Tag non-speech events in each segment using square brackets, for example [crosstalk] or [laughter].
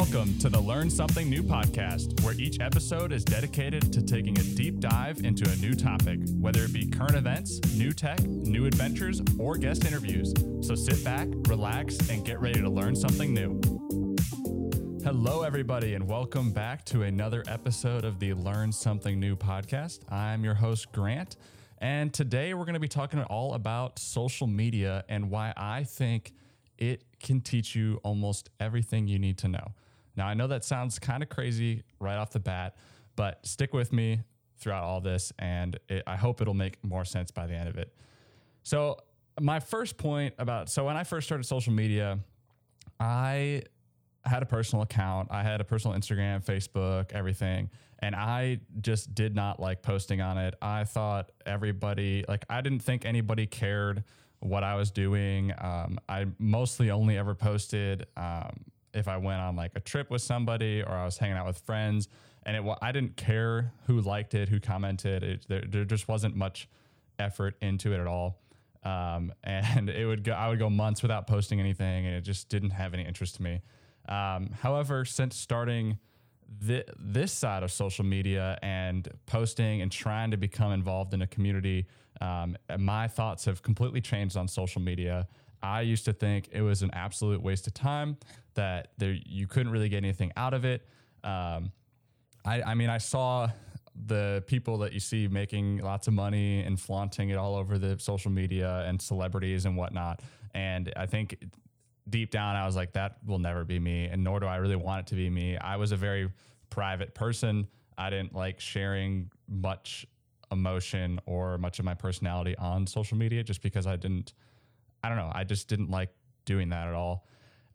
Welcome to the Learn Something New podcast, where each episode is dedicated to taking a deep dive into a new topic, whether it be current events, new tech, new adventures, or guest interviews. So sit back, relax, and get ready to learn something new. Hello, everybody, and welcome back to another episode of the Learn Something New podcast. I'm your host, Grant, and today we're going to be talking all about social media and why I think it can teach you almost everything you need to know. Now, I know that sounds kind of crazy right off the bat, but stick with me throughout all this, and it, I hope it'll make more sense by the end of it. So, my first point about so when I first started social media, I had a personal account. I had a personal Instagram, Facebook, everything. And I just did not like posting on it. I thought everybody, like, I didn't think anybody cared what I was doing. Um, I mostly only ever posted um, if I went on like a trip with somebody or I was hanging out with friends. And it, I didn't care who liked it, who commented. It, there, there just wasn't much effort into it at all. Um, [laughs] and it would go, I would go months without posting anything, and it just didn't have any interest to me. Um, however, since starting th- this side of social media and posting and trying to become involved in a community, um, my thoughts have completely changed on social media. I used to think it was an absolute waste of time, that there you couldn't really get anything out of it. Um, I, I mean, I saw the people that you see making lots of money and flaunting it all over the social media and celebrities and whatnot. And I think deep down, I was like, that will never be me. And nor do I really want it to be me. I was a very private person. I didn't like sharing much emotion or much of my personality on social media just because I didn't, I don't know, I just didn't like doing that at all.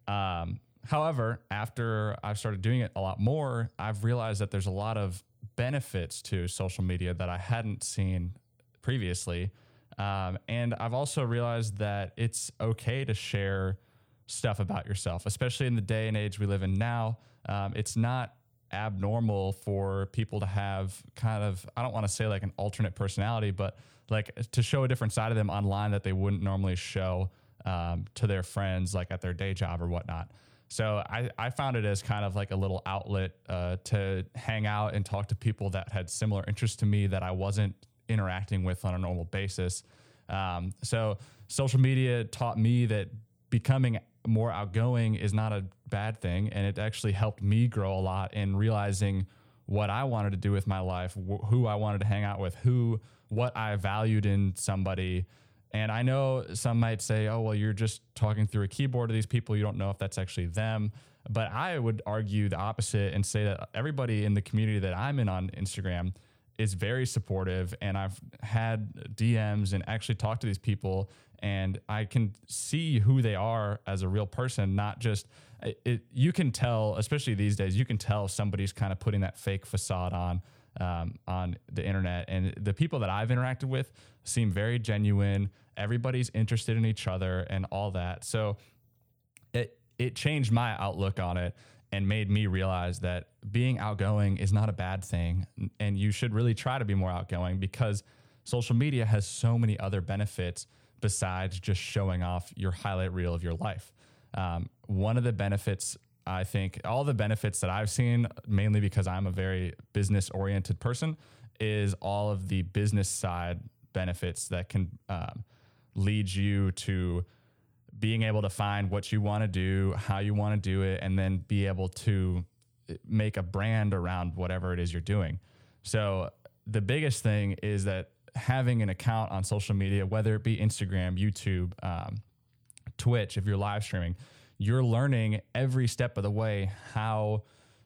Um, however, after I've started doing it a lot more, I've realized that there's a lot of benefits to social media that I hadn't seen previously. Um, and I've also realized that it's okay to share stuff about yourself, especially in the day and age we live in now. Um, it's not abnormal for people to have kind of I don't want to say like an alternate personality, but like to show a different side of them online that they wouldn't normally show um, to their friends, like at their day job or whatnot. So I, I found it as kind of like a little outlet uh, to hang out and talk to people that had similar interests to me that I wasn't interacting with on a normal basis. Um, so social media taught me that becoming more outgoing is not a bad thing. And it actually helped me grow a lot in realizing what I wanted to do with my life, wh- who I wanted to hang out with, who, what I valued in somebody. And I know some might say, oh, well, you're just talking through a keyboard to these people. You don't know if that's actually them. But I would argue the opposite and say that everybody in the community that I'm in on Instagram is very supportive. And I've had DMs and actually talked to these people and I can see who they are as a real person, not just it, you can tell, especially these days, you can tell somebody's kind of putting that fake facade on um, on the internet. And the people that I've interacted with seem very genuine. Everybody's interested in each other and all that. So it it changed my outlook on it and made me realize that being outgoing is not a bad thing, and you should really try to be more outgoing because social media has so many other benefits besides just showing off your highlight reel of your life. Um, one of the benefits, I think, all the benefits that I've seen, mainly because I'm a very business oriented person, is all of the business side benefits that can um, lead you to being able to find what you want to do, how you want to do it, and then be able to make a brand around whatever it is you're doing. So, the biggest thing is that having an account on social media, whether it be Instagram, YouTube, um, Twitch, if you're live streaming, you're learning every step of the way how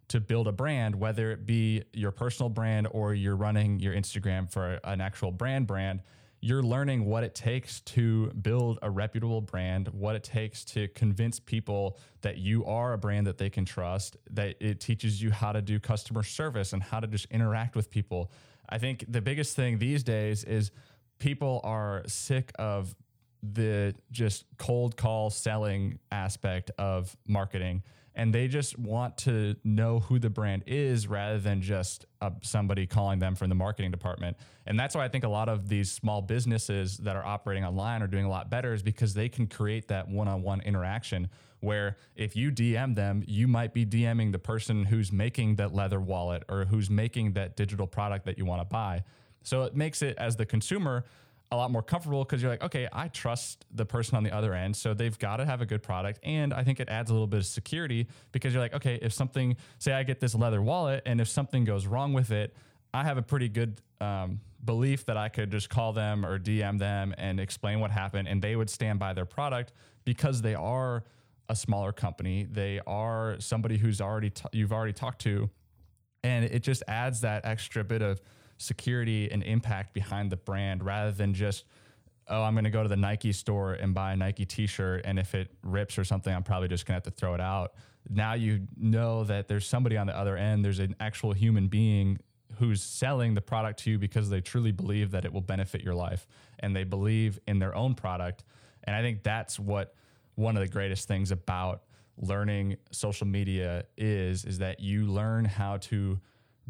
to build a brand, whether it be your personal brand or you're running your Instagram for an actual brand brand. You're learning what it takes to build a reputable brand, what it takes to convince people that you are a brand that they can trust, that it teaches you how to do customer service and how to just interact with people. I think the biggest thing these days is people are sick of the just cold call selling aspect of marketing and they just want to know who the brand is rather than just uh, somebody calling them from the marketing department. And that's why I think a lot of these small businesses that are operating online are doing a lot better is because they can create that one-on-one interaction where if you DM them, you might be DMing the person who's making that leather wallet or who's making that digital product that you want to buy. So it makes it as the consumer a lot more comfortable because you're like, okay, I trust the person on the other end. So they've got to have a good product. And I think it adds a little bit of security because you're like, okay, if something, say I get this leather wallet and if something goes wrong with it, I have a pretty good um, belief that I could just call them or DM them and explain what happened and they would stand by their product because they are a smaller company. They are somebody who's already, t- you've already talked to. And it just adds that extra bit of, security and impact behind the brand rather than just oh i'm going to go to the nike store and buy a nike t-shirt and if it rips or something i'm probably just going to have to throw it out. Now you know that there's somebody on the other end there's an actual human being who's selling the product to you because they truly believe that it will benefit your life and they believe in their own product. And i think that's what one of the greatest things about learning social media is is that you learn how to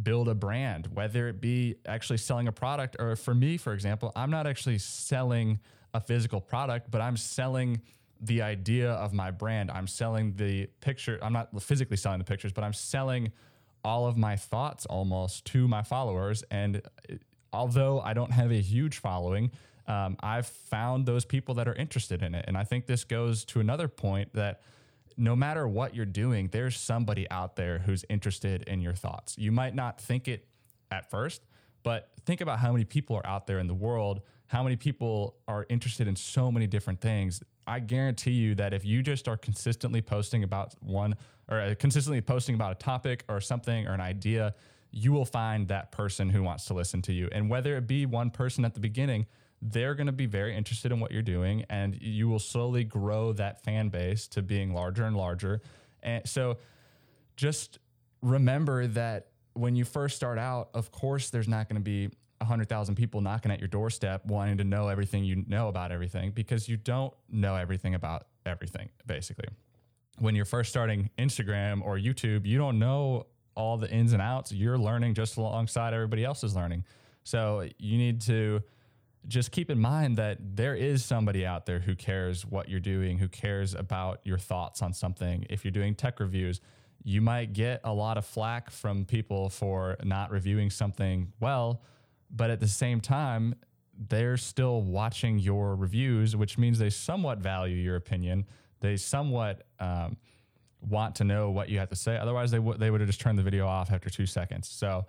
build a brand, whether it be actually selling a product or for me, for example, I'm not actually selling a physical product, but I'm selling the idea of my brand. I'm selling the picture. I'm not physically selling the pictures, but I'm selling all of my thoughts almost to my followers. And although I don't have a huge following, um, I've found those people that are interested in it. And I think this goes to another point that no matter what you're doing, there's somebody out there who's interested in your thoughts. You might not think it at first, but think about how many people are out there in the world, how many people are interested in so many different things. I guarantee you that if you just are consistently posting about one or uh, consistently posting about a topic or something or an idea, you will find that person who wants to listen to you. And whether it be one person at the beginning, they're going to be very interested in what you're doing and you will slowly grow that fan base to being larger and larger. And so just remember that when you first start out, of course, there's not going to be 100,000 people knocking at your doorstep wanting to know everything you know about everything because you don't know everything about everything, basically. When you're first starting Instagram or YouTube, you don't know all the ins and outs. You're learning just alongside everybody else is learning. So you need to just keep in mind that there is somebody out there who cares what you're doing, who cares about your thoughts on something. If you're doing tech reviews, you might get a lot of flack from people for not reviewing something well, but at the same time, they're still watching your reviews, which means they somewhat value your opinion. They somewhat um, want to know what you have to say. Otherwise, they, w- they would have just turned the video off after two seconds. So,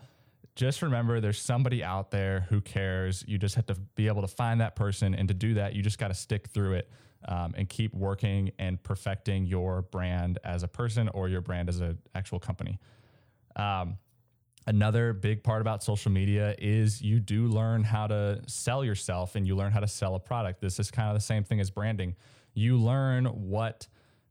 just remember there's somebody out there who cares. You just have to be able to find that person. And to do that, you just got to stick through it um, and keep working and perfecting your brand as a person or your brand as an actual company. Um, another big part about social media is you do learn how to sell yourself and you learn how to sell a product. This is kind of the same thing as branding. You learn what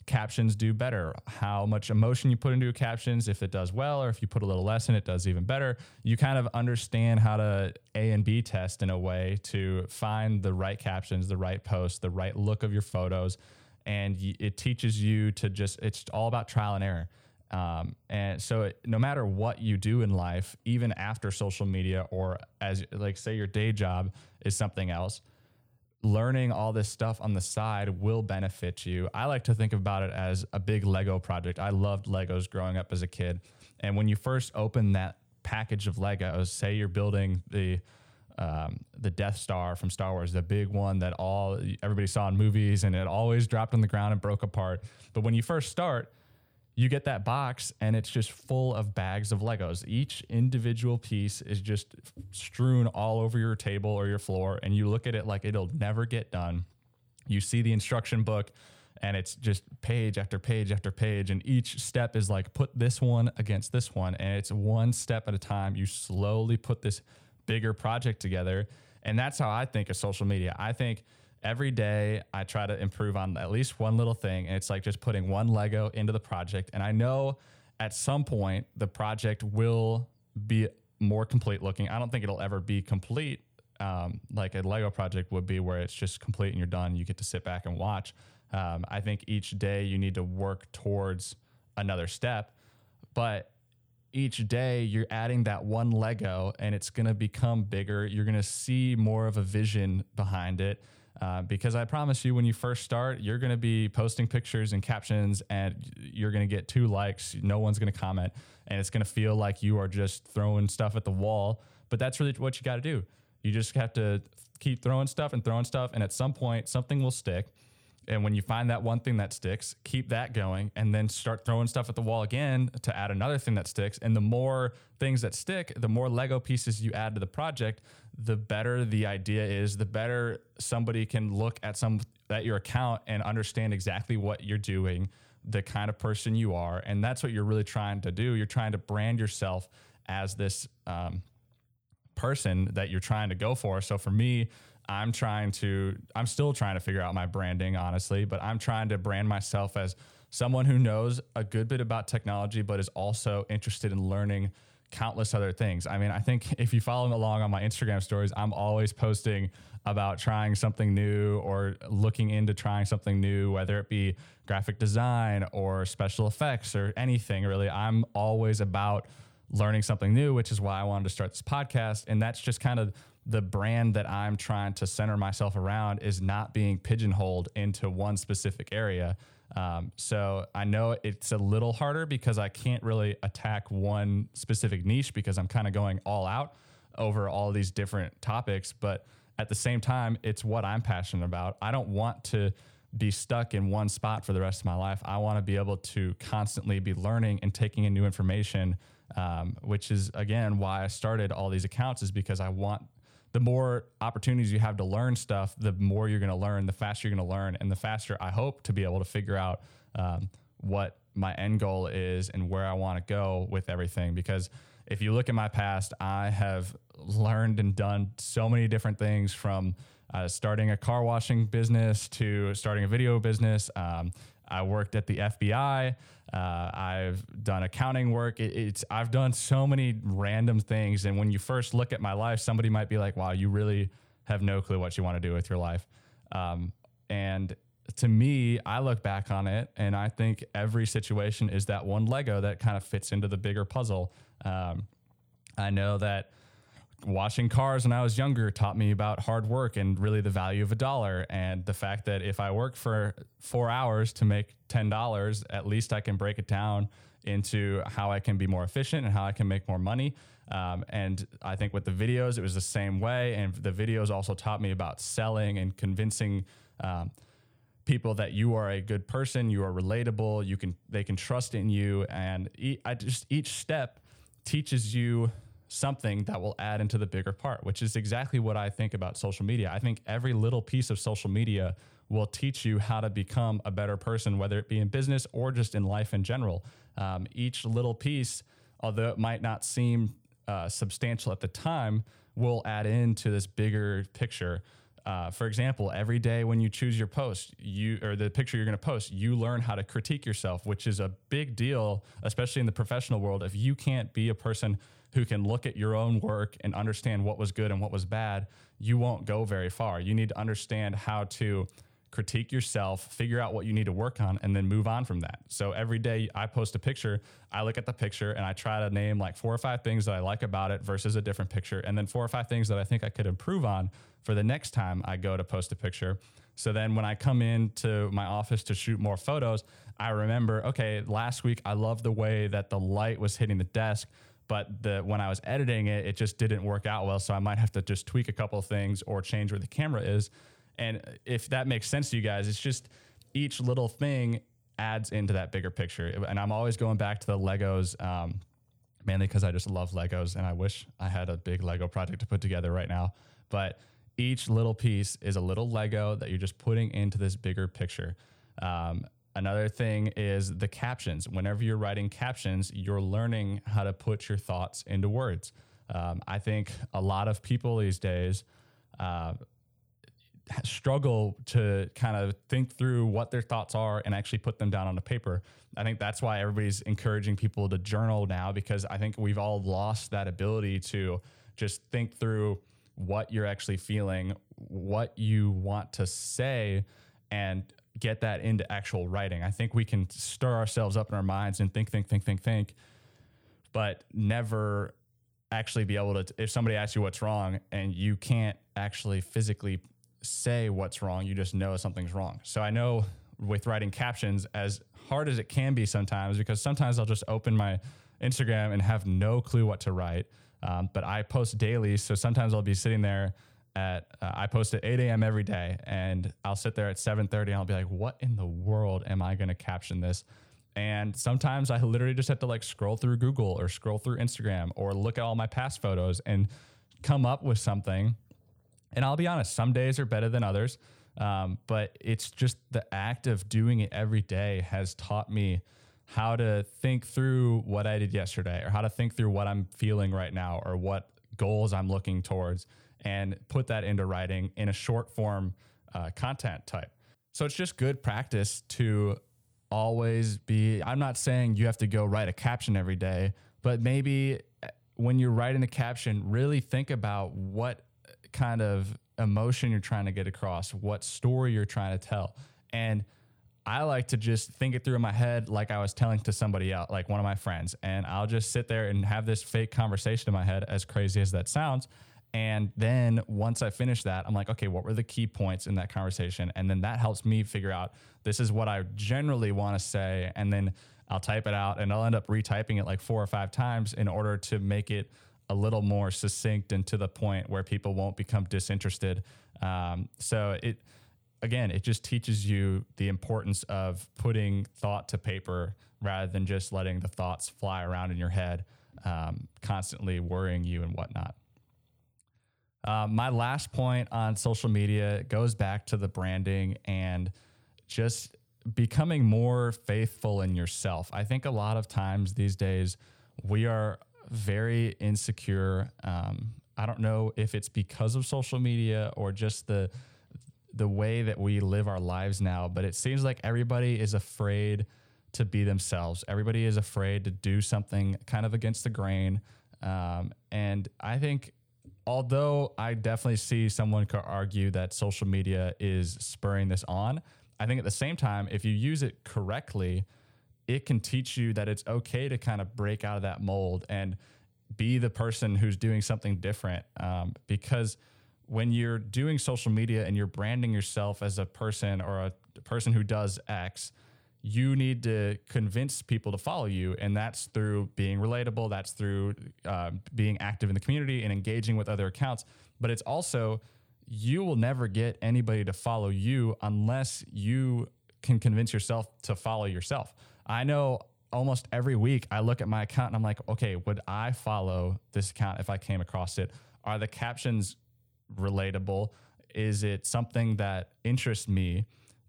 captions do better, how much emotion you put into captions, if it does well, or if you put a little less in, it does even better. You kind of understand how to A and B test in a way to find the right captions, the right posts, the right look of your photos. And it teaches you to just, it's all about trial and error. Um, and so it, no matter what you do in life, even after social media or as like say your day job is something else, learning all this stuff on the side will benefit you. I like to think about it as a big Lego project. I loved Legos growing up as a kid. And when you first open that package of Legos, say you're building the um, the Death Star from Star Wars, the big one that all everybody saw in movies, and it always dropped on the ground and broke apart. But when you first start, you get that box and it's just full of bags of Legos. Each individual piece is just strewn all over your table or your floor, and you look at it like it'll never get done. You see the instruction book, and it's just page after page after page, and each step is like put this one against this one, and it's one step at a time. You slowly put this bigger project together, and that's how I think of social media. I think every day I try to improve on at least one little thing. And it's like just putting one Lego into the project. And I know at some point the project will be more complete looking. I don't think it'll ever be complete um, like a Lego project would be, where it's just complete and you're done. You get to sit back and watch. Um, I think each day you need to work towards another step, but each day you're adding that one Lego and it's going to become bigger. You're going to see more of a vision behind it Uh, because I promise you, when you first start, you're going to be posting pictures and captions, and you're going to get two likes. No one's going to comment, and it's going to feel like you are just throwing stuff at the wall. But that's really what you got to do. You just have to keep throwing stuff and throwing stuff, and at some point, something will stick. And when you find that one thing that sticks, keep that going and then start throwing stuff at the wall again to add another thing that sticks. And the more things that stick, the more Lego pieces you add to the project, the better the idea is, the better somebody can look at some at your account and understand exactly what you're doing, the kind of person you are. And that's what you're really trying to do. You're trying to brand yourself as this um, person that you're trying to go for. So for me, I'm trying to, I'm still trying to figure out my branding, honestly, but I'm trying to brand myself as someone who knows a good bit about technology, but is also interested in learning countless other things. I mean, I think [laughs] if you follow along on my Instagram stories, I'm always posting about trying something new or looking into trying something new, whether it be graphic design or special effects or anything really. I'm always about learning something new, which is why I wanted to start this podcast. And that's just kind of the brand that I'm trying to center myself around is not being pigeonholed into one specific area. Um, so I know it's a little harder because I can't really attack one specific niche because I'm kind of going all out over all these different topics. But at the same time, it's what I'm passionate about. I don't want to be stuck in one spot for the rest of my life. I want to be able to constantly be learning and taking in new information, um, which is again why I started all these accounts, is because I want the more opportunities you have to learn stuff, the more you're going to learn, the faster you're going to learn, and the faster I hope to be able to figure out um, what my end goal is and where I want to go with everything. Because if you look at my past, I have learned and done so many different things from uh, starting a car washing business to starting a video business. Um, I worked at the FBI. Uh, I've done accounting work. It, it's I've done so many random things, and when you first look at my life, somebody might be like, "Wow, you really have no clue what you want to do with your life." Um, and to me, I look back on it, and I think every situation is that one Lego that kind of fits into the bigger puzzle. Um, I know that washing cars when I was younger taught me about hard work and really the value of a dollar and the fact that if I work for four hours to make $10, at least I can break it down into how I can be more efficient and how I can make more money. Um, and I think with the videos, it was the same way. And the videos also taught me about selling and convincing um, people that you are a good person, you are relatable, you can they can trust in you, and e- I just each step teaches you something that will add into the bigger part, which is exactly what I think about social media. I think every little piece of social media will teach you how to become a better person, whether it be in business or just in life in general. Um, each little piece, although it might not seem uh, substantial at the time, will add into this bigger picture. Uh, for example, every day when you choose your post, you or the picture you're going to post, you learn how to critique yourself, which is a big deal, especially in the professional world. If you can't be a person who can look at your own work and understand what was good and what was bad, you won't go very far. You need to understand how to critique yourself, figure out what you need to work on, and then move on from that. So every day I post a picture, I look at the picture and I try to name like four or five things that I like about it versus a different picture, and then four or five things that I think I could improve on for the next time I go to post a picture. So then when I come into my office to shoot more photos, I remember, okay, last week I loved the way that the light was hitting the desk but the when I was editing it, it just didn't work out well. So I might have to just tweak a couple of things or change where the camera is. And if that makes sense to you guys, it's just each little thing adds into that bigger picture. And I'm always going back to the Legos, um, mainly because I just love Legos and I wish I had a big Lego project to put together right now. But each little piece is a little Lego that you're just putting into this bigger picture. Um, Another thing is the captions. Whenever you're writing captions, you're learning how to put your thoughts into words. Um, I think a lot of people these days uh, struggle to kind of think through what their thoughts are and actually put them down on a paper. I think that's why everybody's encouraging people to journal now because I think we've all lost that ability to just think through what you're actually feeling, what you want to say, and get that into actual writing. I think we can stir ourselves up in our minds and think, think, think, think, think, but never actually be able to. If somebody asks you what's wrong and you can't actually physically say what's wrong. You just know something's wrong. So I know with writing captions, as hard as it can be sometimes, because sometimes I'll just open my Instagram and have no clue what to write. Um, but I post daily, so sometimes I'll be sitting there at uh, I post at 8 a.m. every day, and I'll sit there at 7:30 and I'll be like, "What in the world am I going to caption this?" And sometimes I literally just have to like scroll through Google or scroll through Instagram or look at all my past photos and come up with something. And I'll be honest, some days are better than others. Um, but it's just the act of doing it every day has taught me how to think through what I did yesterday or how to think through what I'm feeling right now or what goals I'm looking towards and put that into writing in a short form uh, content type. So it's just good practice to always be. I'm not saying you have to go write a caption every day, but maybe uh, when you're writing a caption, really think about what kind of emotion you're trying to get across, what story you're trying to tell. And I like to just think it through in my head like I was telling to somebody else, like one of my friends. And I'll just sit there and have this fake conversation in my head, as crazy as that sounds. And then once I finish that, I'm like, okay, what were the key points in that conversation? And then that helps me figure out this is what I generally want to say. And then I'll type it out and I'll end up retyping it like four or five times in order to make it a little more succinct and to the point where people won't become disinterested. Um, so it, again, it just teaches you the importance of putting thought to paper rather than just letting the thoughts fly around in your head, um, constantly worrying you and whatnot. Uh, my last point on social media goes back to the branding and just becoming more faithful in yourself. I think a lot of times these days we are very insecure. Um, I don't know if it's because of social media or just the the way that we live our lives now, but it seems like everybody is afraid to be themselves. Everybody is afraid to do something kind of against the grain. Um, and I think although I definitely see someone could argue that social media is spurring this on, I think at the same time, if you use it correctly, it can teach you that it's okay to kind of break out of that mold and be the person who's doing something different. Um, because when you're doing social media and you're branding yourself as a person or a person who does X, you need to convince people to follow you. And that's through being relatable, that's through uh, being active in the community and engaging with other accounts. But it's also, you will never get anybody to follow you unless you can convince yourself to follow yourself. I know almost every week I look at my account and I'm like, okay, would I follow this account if I came across it? Are the captions relatable? Is it something that interests me?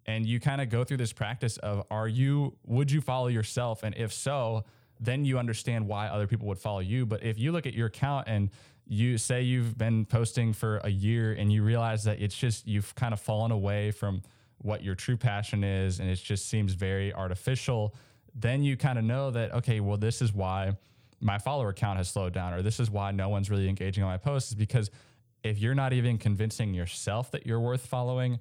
and you kind of go through this practice of are you would you follow yourself and if so then you understand why other people would follow you but if you look at your account and you say you've been posting for a year and you realize that it's just you've kind of fallen away from what your true passion is and it just seems very artificial then you kind of know that okay well this is why my follower count has slowed down or this is why no one's really engaging on my posts is because if you're not even convincing yourself that you're worth following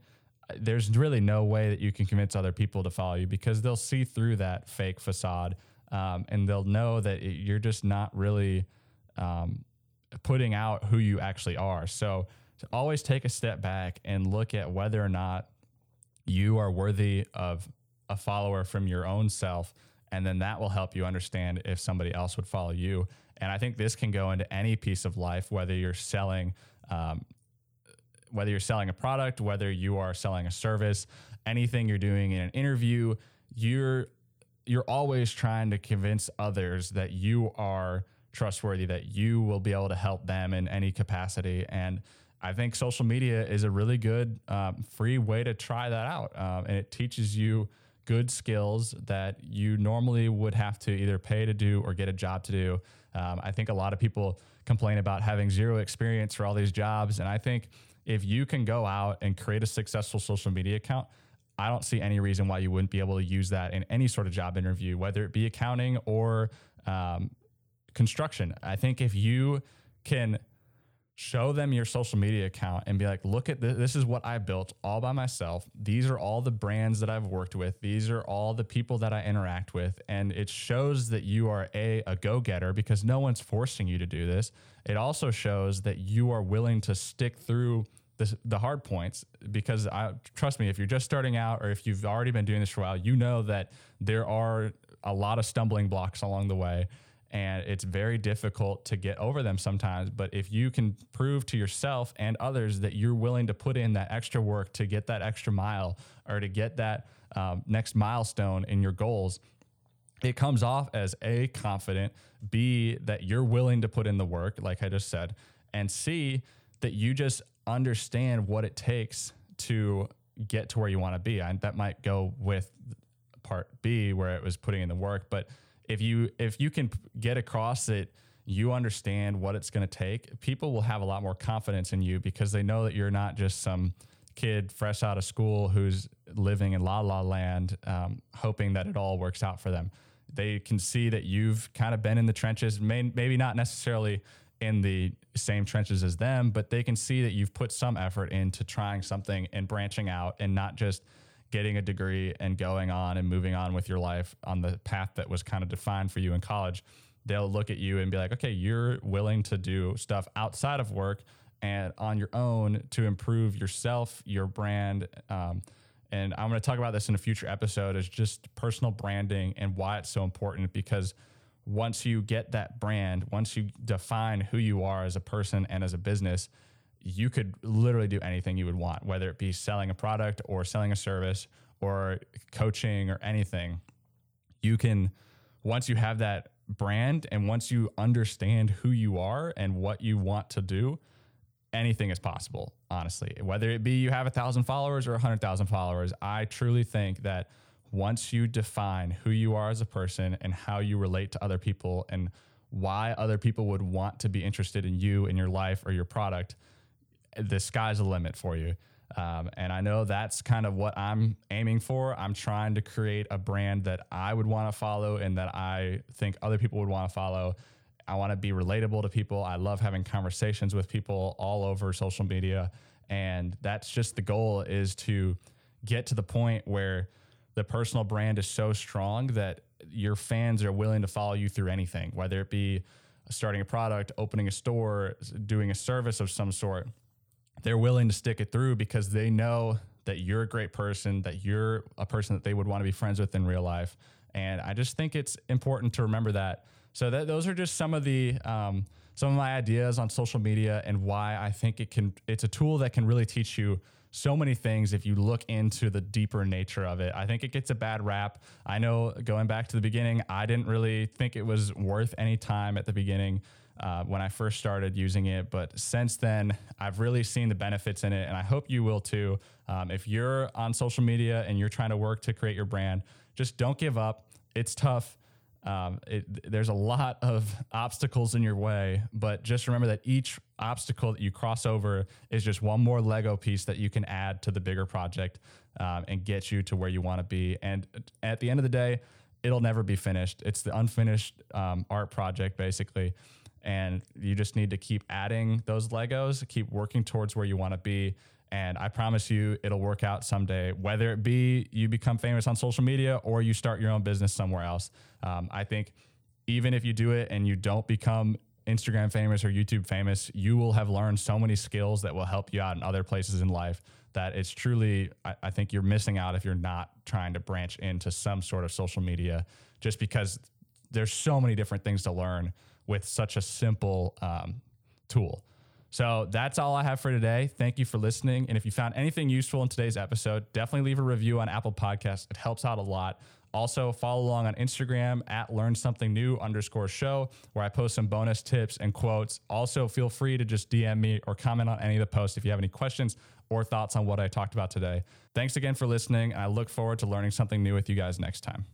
there's really no way that you can convince other people to follow you because they'll see through that fake facade um, and they'll know that it, you're just not really um, putting out who you actually are. So to always take a step back and look at whether or not you are worthy of a follower from your own self. And then that will help you understand if somebody else would follow you. And I think this can go into any piece of life, whether you're selling um, whether you're selling a product, whether you are selling a service, anything you're doing in an interview, you're you're always trying to convince others that you are trustworthy, that you will be able to help them in any capacity. And I think social media is a really good um, free way to try that out, um, and it teaches you good skills that you normally would have to either pay to do or get a job to do. Um, I think a lot of people complain about having zero experience for all these jobs, and I think if you can go out and create a successful social media account, I don't see any reason why you wouldn't be able to use that in any sort of job interview, whether it be accounting or um, construction. I think if you can show them your social media account and be like, look at this, this is what I built all by myself. These are all the brands that I've worked with. These are all the people that I interact with. And it shows that you are a, a go getter because no one's forcing you to do this. It also shows that you are willing to stick through the, the hard points because I trust me, if you're just starting out or if you've already been doing this for a while, you know that there are a lot of stumbling blocks along the way and it's very difficult to get over them sometimes. But if you can prove to yourself and others that you're willing to put in that extra work to get that extra mile or to get that um, next milestone in your goals, it comes off as A, confident, B, that you're willing to put in the work, like I just said, and C, that you just understand what it takes to get to where you want to be. And that might go with part B where it was putting in the work, but if you if you can get across that you understand what it's going to take, people will have a lot more confidence in you because they know that you're not just some kid fresh out of school who's living in la la land, um, hoping that it all works out for them. They can see that you've kind of been in the trenches, may, maybe not necessarily in the same trenches as them, but they can see that you've put some effort into trying something and branching out and not just getting a degree and going on and moving on with your life on the path that was kind of defined for you in college. They'll look at you and be like, okay, you're willing to do stuff outside of work and on your own to improve yourself, your brand. Um, and I'm going to talk about this in a future episode is just personal branding and why it's so important because once you get that brand, once you define who you are as a person and as a business, you could literally do anything you would want, whether it be selling a product or selling a service or coaching or anything. You can, once you have that brand and once you understand who you are and what you want to do, anything is possible, honestly. Whether it be you have a thousand followers or a hundred thousand followers, I truly think that once you define who you are as a person and how you relate to other people and why other people would want to be interested in you and your life or your product, the sky's the limit for you. Um, and I know that's kind of what I'm aiming for. I'm trying to create a brand that I would want to follow and that I think other people would want to follow. I want to be relatable to people. I love having conversations with people all over social media. And that's just the goal is to get to the point where the personal brand is so strong that your fans are willing to follow you through anything, whether it be starting a product, opening a store, doing a service of some sort they're willing to stick it through because they know that you're a great person, that you're a person that they would want to be friends with in real life. And I just think it's important to remember that. So that those are just some of the um, some of my ideas on social media and why I think it can. It's a tool that can really teach you so many things if you look into the deeper nature of it. I think it gets a bad rap. I know going back to the beginning, I didn't really think it was worth any time at the beginning uh, when I first started using it. But since then, I've really seen the benefits in it, and I hope you will too. Um, if you're on social media and you're trying to work to create your brand, just don't give up. It's tough. Um, it, there's a lot [laughs] of obstacles in your way, but just remember that each obstacle that you cross over is just one more Lego piece that you can add to the bigger project um, and get you to where you want to be. And at the end of the day, it'll never be finished. It's the unfinished um, art project, basically and you just need to keep adding those Legos, keep working towards where you want to be. And I promise you, it'll work out someday, whether it be you become famous on social media or you start your own business somewhere else. Um, I think even if you do it and you don't become Instagram famous or YouTube famous, you will have learned so many skills that will help you out in other places in life that it's truly, I, I think you're missing out if you're not trying to branch into some sort of social media just because there's so many different things to learn with such a simple um, tool. So that's all I have for today. Thank you for listening. And if you found anything useful in today's episode, definitely leave a review on Apple Podcasts. It helps out a lot. Also, follow along on Instagram at learn something new underscore show, where I post some bonus tips and quotes. Also, feel free to just DM me or comment on any of the posts if you have any questions or thoughts on what I talked about today. Thanks again for listening, and I look forward to learning something new with you guys next time.